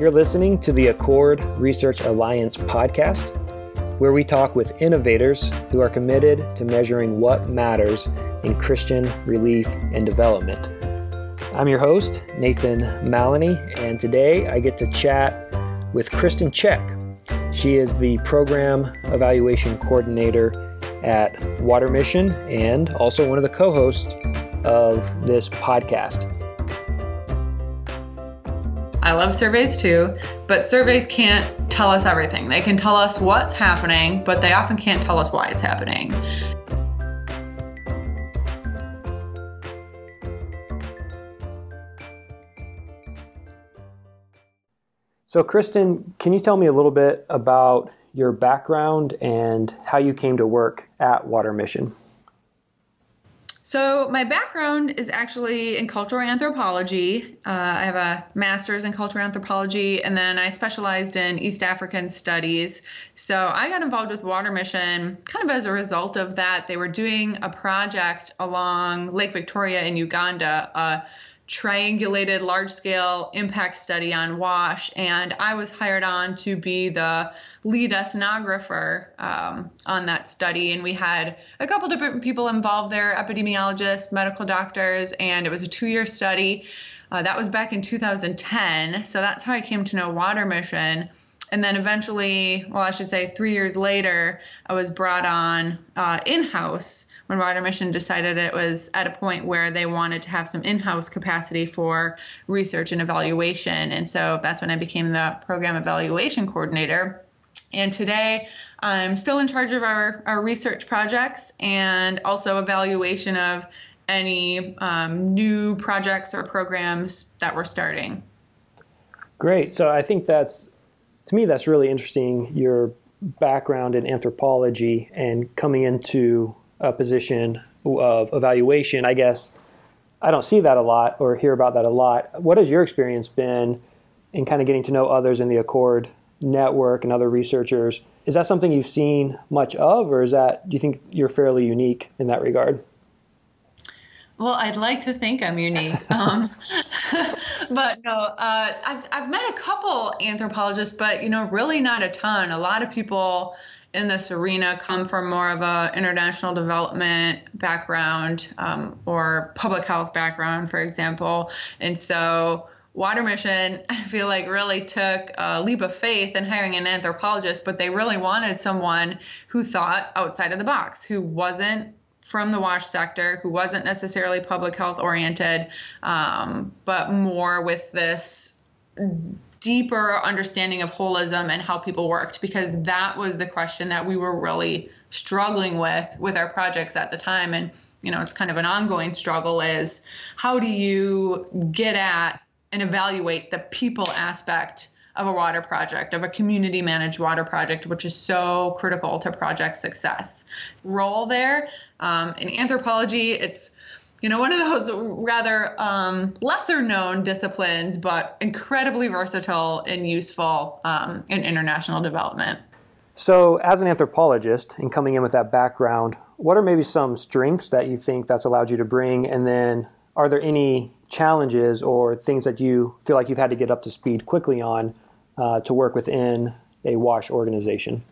You're listening to the Accord Research Alliance podcast, where we talk with innovators who are committed to measuring what matters in Christian relief and development. I'm your host, Nathan Mallonee, and today I get to chat with Kristen Check. She is the Program Evaluation Coordinator at Water Mission and also one of the co hosts of this podcast. I love surveys too, but surveys can't tell us everything. They can tell us what's happening, but they often can't tell us why it's happening. So, Kristen, can you tell me a little bit about your background and how you came to work at Water Mission? So, my background is actually in cultural anthropology. Uh, I have a master's in cultural anthropology, and then I specialized in East African studies. So, I got involved with Water Mission kind of as a result of that. They were doing a project along Lake Victoria in Uganda. Uh, triangulated large scale impact study on WASH, and I was hired on to be the lead ethnographer um, on that study. And we had a couple different people involved there epidemiologists, medical doctors, and it was a two year study. Uh, that was back in 2010. So that's how I came to know Water Mission and then eventually, well, I should say three years later, I was brought on uh, in house when Water Mission decided it was at a point where they wanted to have some in house capacity for research and evaluation. And so that's when I became the program evaluation coordinator. And today, I'm still in charge of our, our research projects and also evaluation of any um, new projects or programs that we're starting. Great. So I think that's to me, that's really interesting. Your background in anthropology and coming into a position of evaluation, I guess I don't see that a lot or hear about that a lot. What has your experience been in kind of getting to know others in the Accord network and other researchers? Is that something you've seen much of, or is that do you think you're fairly unique in that regard? Well, I'd like to think I'm unique. Um, but no, uh, I've, I've met a couple anthropologists, but, you know, really not a ton. A lot of people in this arena come from more of a international development background um, or public health background, for example. And so Water Mission, I feel like, really took a leap of faith in hiring an anthropologist, but they really wanted someone who thought outside of the box, who wasn't from the WASH sector who wasn't necessarily public health oriented, um, but more with this deeper understanding of holism and how people worked, because that was the question that we were really struggling with with our projects at the time. And, you know, it's kind of an ongoing struggle is how do you get at and evaluate the people aspect of a water project, of a community managed water project, which is so critical to project success. Role there um, in anthropology, it's you know one of those rather um, lesser known disciplines, but incredibly versatile and useful um, in international development. So, as an anthropologist and coming in with that background, what are maybe some strengths that you think that's allowed you to bring? And then, are there any challenges or things that you feel like you've had to get up to speed quickly on uh, to work within a WASH organization?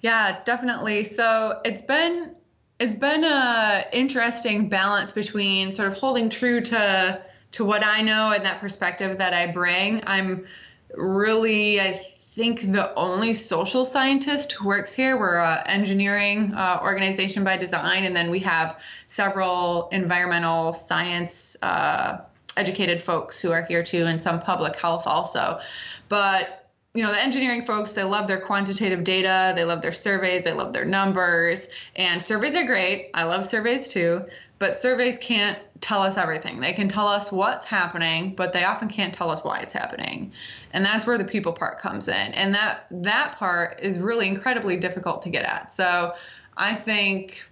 Yeah, definitely. So it's been it's been a interesting balance between sort of holding true to to what I know and that perspective that I bring. I'm really, I think, the only social scientist who works here. We're an engineering uh, organization by design, and then we have several environmental science uh, educated folks who are here too, and some public health also. But you know, the engineering folks, they love their quantitative data, they love their surveys, they love their numbers, and surveys are great. I love surveys too, but surveys can't tell us everything. They can tell us what's happening, but they often can't tell us why it's happening. And that's where the people part comes in. And that that part is really incredibly difficult to get at. So I think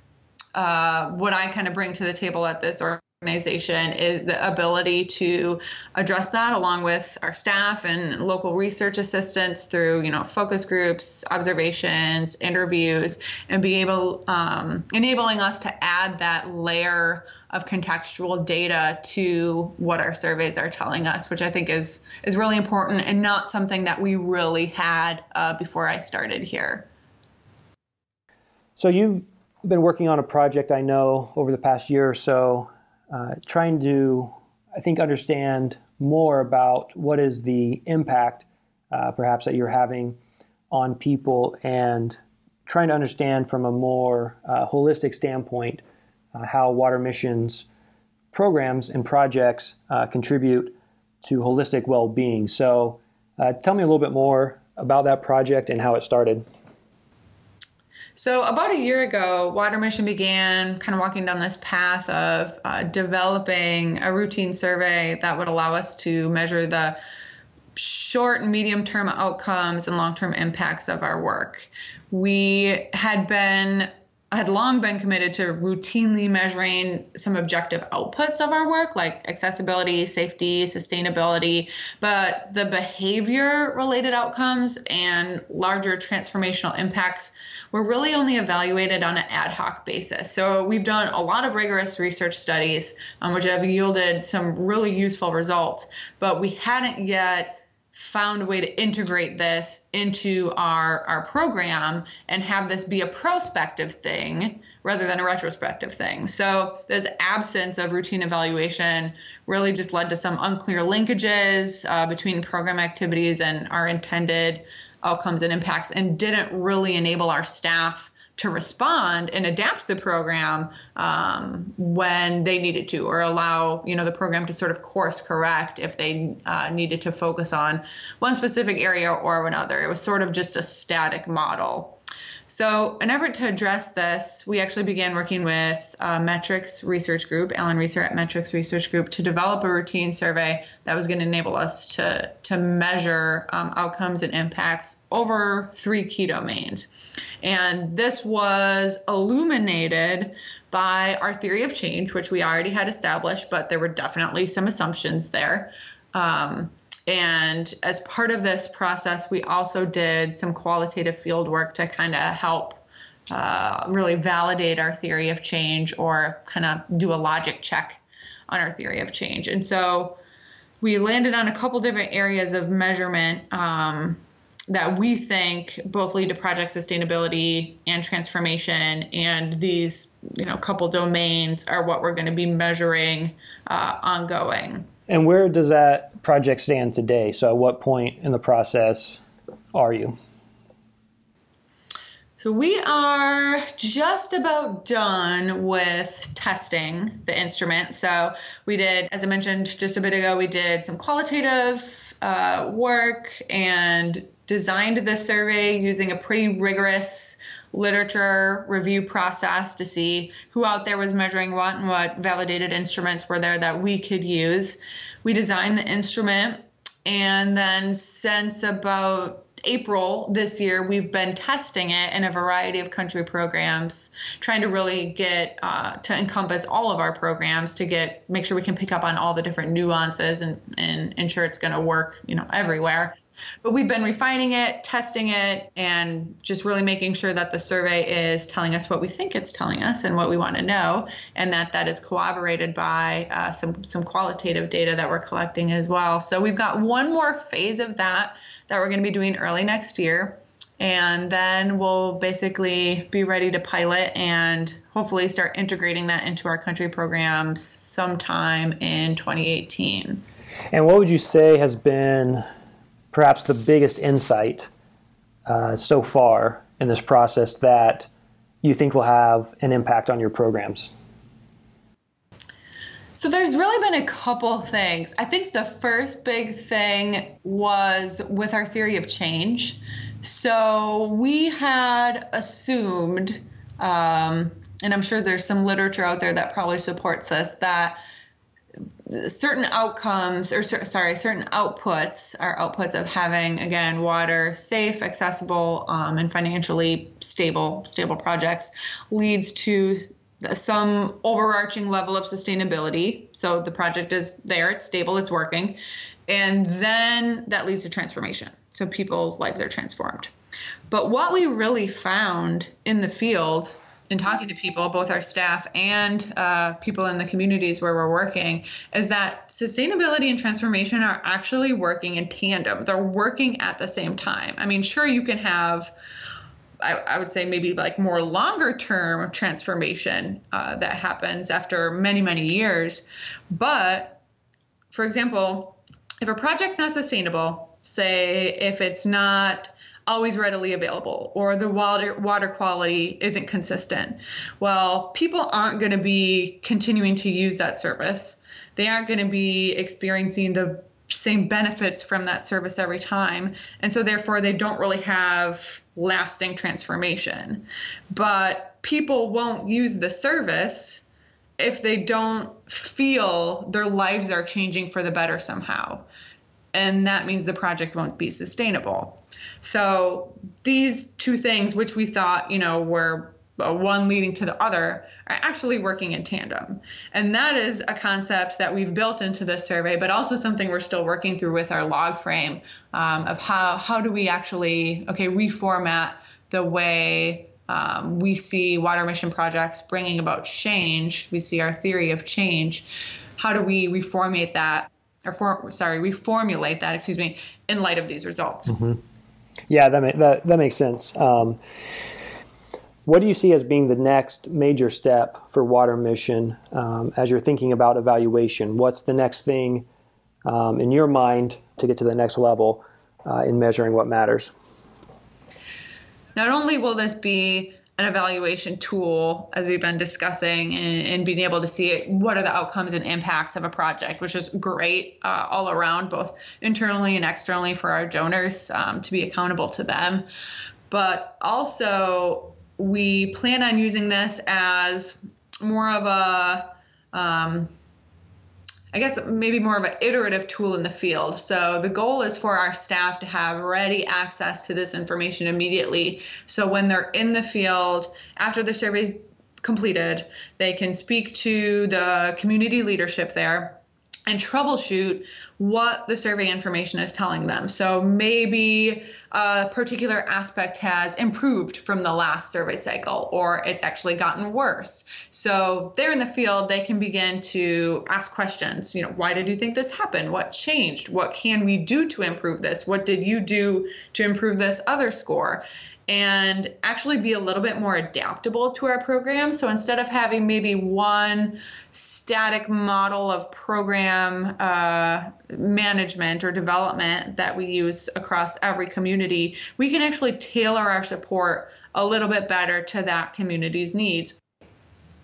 uh, what I kind of bring to the table at this organization is the ability to address that along with our staff and local research assistants through you know focus groups observations interviews and be able um, enabling us to add that layer of contextual data to what our surveys are telling us which i think is is really important and not something that we really had uh, before i started here. So you've been working on a project i know over the past year or so uh, trying to, I think, understand more about what is the impact, uh, perhaps, that you're having on people and trying to understand from a more uh, holistic standpoint uh, how water missions programs and projects uh, contribute to holistic well being. So, tell me a little bit more about that project and how it started. So, about a year ago, Water Mission began kind of walking down this path of uh, developing a routine survey that would allow us to measure the short and medium term outcomes and long term impacts of our work. We had been had long been committed to routinely measuring some objective outputs of our work, like accessibility, safety, sustainability, but the behavior related outcomes and larger transformational impacts were really only evaluated on an ad hoc basis. So we've done a lot of rigorous research studies, um, which have yielded some really useful results, but we hadn't yet found a way to integrate this into our our program and have this be a prospective thing rather than a retrospective thing. So this absence of routine evaluation really just led to some unclear linkages uh, between program activities and our intended outcomes and impacts, and didn't really enable our staff to respond and adapt the program um, when they needed to, or allow you know the program to sort of course correct if they uh, needed to focus on one specific area or another. It was sort of just a static model. So, in effort to address this, we actually began working with uh, Metrix Research Group, Alan Reeser at Metrix Research Group, to develop a routine survey that was going to enable us to, to measure um, outcomes and impacts over three key domains. And this was illuminated by our theory of change, which we already had established, but there were definitely some assumptions there. Um, and as part of this process, we also did some qualitative field work to kind of help uh, really validate our theory of change or kind of do a logic check on our theory of change. And so we landed on a couple different areas of measurement um, that we think both lead to project sustainability and transformation. And these, you know, couple domains are what we're going to be measuring uh, ongoing. And where does that project stand today? So, at what point in the process are you? So, we are just about done with testing the instrument. So, we did, as I mentioned just a bit ago, we did some qualitative uh, work and designed the survey using a pretty rigorous literature review process to see who out there was measuring what and what validated instruments were there that we could use. We designed the instrument, and then since about April this year, we've been testing it in a variety of country programs, trying to really get uh, to encompass all of our programs to get make sure we can pick up on all the different nuances and, and ensure it's going to work, you know, everywhere. But we've been refining it, testing it, and just really making sure that the survey is telling us what we think it's telling us and what we want to know, and that that is corroborated by uh, some some qualitative data that we're collecting as well. So we've got one more phase of that that we're going to be doing early next year. And then we'll basically be ready to pilot and hopefully start integrating that into our country program sometime in 2018. And what would you say has been perhaps the biggest insight uh, so far in this process that you think will have an impact on your programs? So there's really been a couple things. I think the first big thing was with our theory of change. So we had assumed, um, and I'm sure there's some literature out there that probably supports this, that certain outcomes or sorry certain outputs are outputs of having again water safe accessible um, and financially stable stable projects leads to some overarching level of sustainability. So the project is there, it's stable, it's working. And then that leads to transformation. So people's lives are transformed. But what we really found in the field in talking to people, both our staff and uh, people in the communities where we're working, is that sustainability and transformation are actually working in tandem. They're working at the same time. I mean, sure, you can have. I, I would say maybe like more longer term transformation uh, that happens after many, many years. But for example, if a project's not sustainable, say if it's not always readily available or the water water quality isn't consistent. Well, people aren't going to be continuing to use that service. They aren't going to be experiencing the same benefits from that service every time. And so therefore they don't really have lasting transformation. But people won't use the service if they don't feel their lives are changing for the better somehow. And that means the project won't be sustainable. So these two things, which we thought, you know, were one leading to the other, are actually working in tandem. And that is a concept that we've built into this survey, but also something we're still working through with our log frame um, of how, how do we actually, okay, reformat the way um, we see water mission projects bringing about change. We see our theory of change. How do we reformulate that, or for, sorry, reformulate that, excuse me, in light of these results? Mm-hmm. Yeah, that, that, that makes sense. Um, what do you see as being the next major step for Water Mission um, as you're thinking about evaluation? What's the next thing um, in your mind to get to the next level uh, in measuring what matters? Not only will this be an evaluation tool, as we've been discussing, and, and, being able to see what are the outcomes and impacts of a project, which is great uh, all around, both internally and externally for our donors um, to be accountable to them. But also, we plan on using this as more of a um, I guess maybe more of an iterative tool in the field. So the goal is for our staff to have ready access to this information immediately. So when they're in the field, after the survey's completed, they can speak to the community leadership there and troubleshoot what the survey information is telling them. So maybe a particular aspect has improved from the last survey cycle or it's actually gotten worse. So they're in the field, they can begin to ask questions. You know, why did you think this happened? What changed? What can we do to improve this? What did you do to improve this other score? And actually be a little bit more adaptable to our program. So instead of having maybe one static model of program uh, management or development that we use across every community, we can actually tailor our support a little bit better to that community's needs.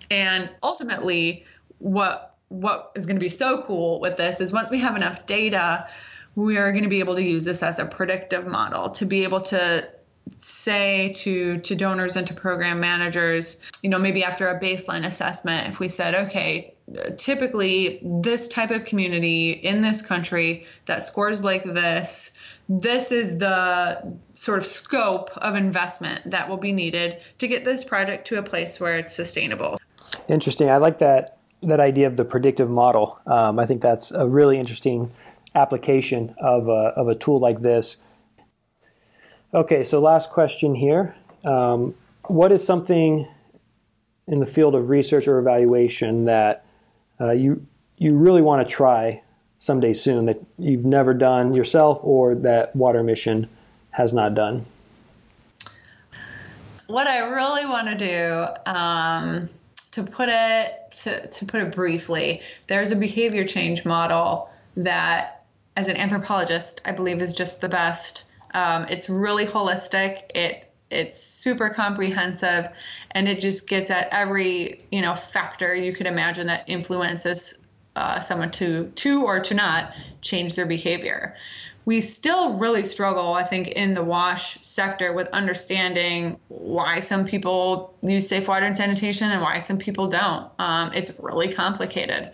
And ultimately, what what is going to be so cool with this is once we have enough data, we are going to be able to use this as a predictive model to be able to say to to donors and to program managers you know maybe after a baseline assessment if we said okay typically this type of community in this country that scores like this this is the sort of scope of investment that will be needed to get this project to a place where it's sustainable. Interesting. I like that that idea of the predictive model. Um, i think that's a really interesting application of a, of a tool like this Okay, so last question here. Um, what is something in the field of research or evaluation that uh, you you really want to try someday soon that you've never done yourself or that Water Mission has not done? What I really want to do, um, to put it to, to put it briefly, there's a behavior change model that, as an anthropologist, I believe is just the best um, it's really holistic. It it's super comprehensive, and it just gets at every you know factor you could imagine that influences uh, someone to to or to not change their behavior. We still really struggle, I think, in the wash sector with understanding why some people use safe water and sanitation and why some people don't. Um, it's really complicated.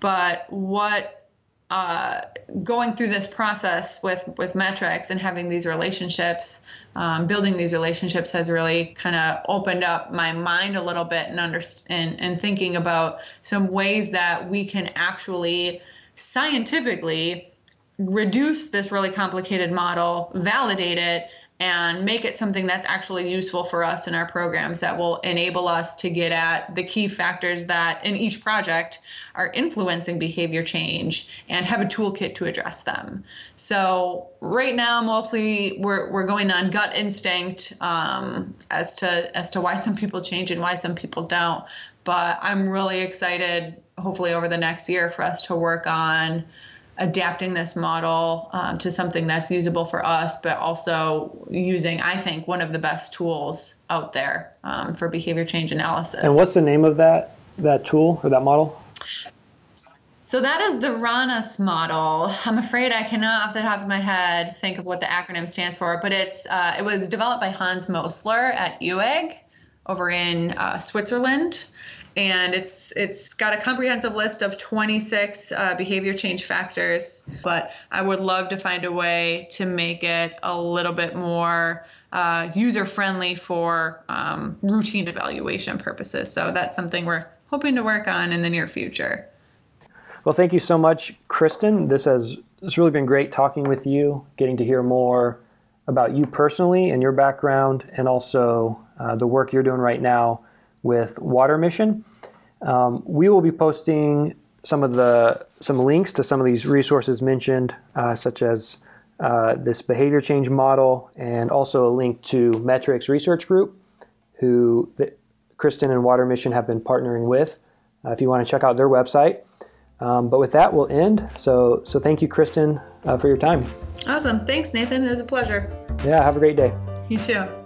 But what uh, going through this process with with Metrix and having these relationships, um, building these relationships has really kind of opened up my mind a little bit and understand and, and thinking about some ways that we can actually scientifically reduce this really complicated model, validate it, and make it something that's actually useful for us in our programs that will enable us to get at the key factors that in each project are influencing behavior change and have a toolkit to address them. So right now, mostly we're, we're going on gut instinct um, as to as to why some people change and why some people don't. But I'm really excited, hopefully over the next year, for us to work on adapting this model um, to something that's usable for us, but also using, I think, one of the best tools out there um, for behavior change analysis. And what's the name of that that tool or that model? So that is the RANAS model. I'm afraid I cannot, off the top of my head, think of what the acronym stands for, but it's uh, it was developed by Hans Mosler at Eawag over in uh, Switzerland and it's it's got a comprehensive list of 26 uh, behavior change factors but i would love to find a way to make it a little bit more uh, user friendly for um, routine evaluation purposes. So that's something we're hoping to work on in the near future. Well thank you so much kristen. This has it's really been great talking with you getting to hear more about you personally and your background and also uh, the work you're doing right now with Water Mission. Um, we will be posting some of the some links to some of these resources mentioned, uh, such as uh, this behavior change model, and also a link to Metrix Research Group, who the, Kristen and Water Mission have been partnering with. Uh, if you want to check out their website. Um, but with that, we'll end. So, so thank you, Kristen, uh, for your time. Awesome. Thanks, Nathan. It was a pleasure. Yeah. Have a great day. You too.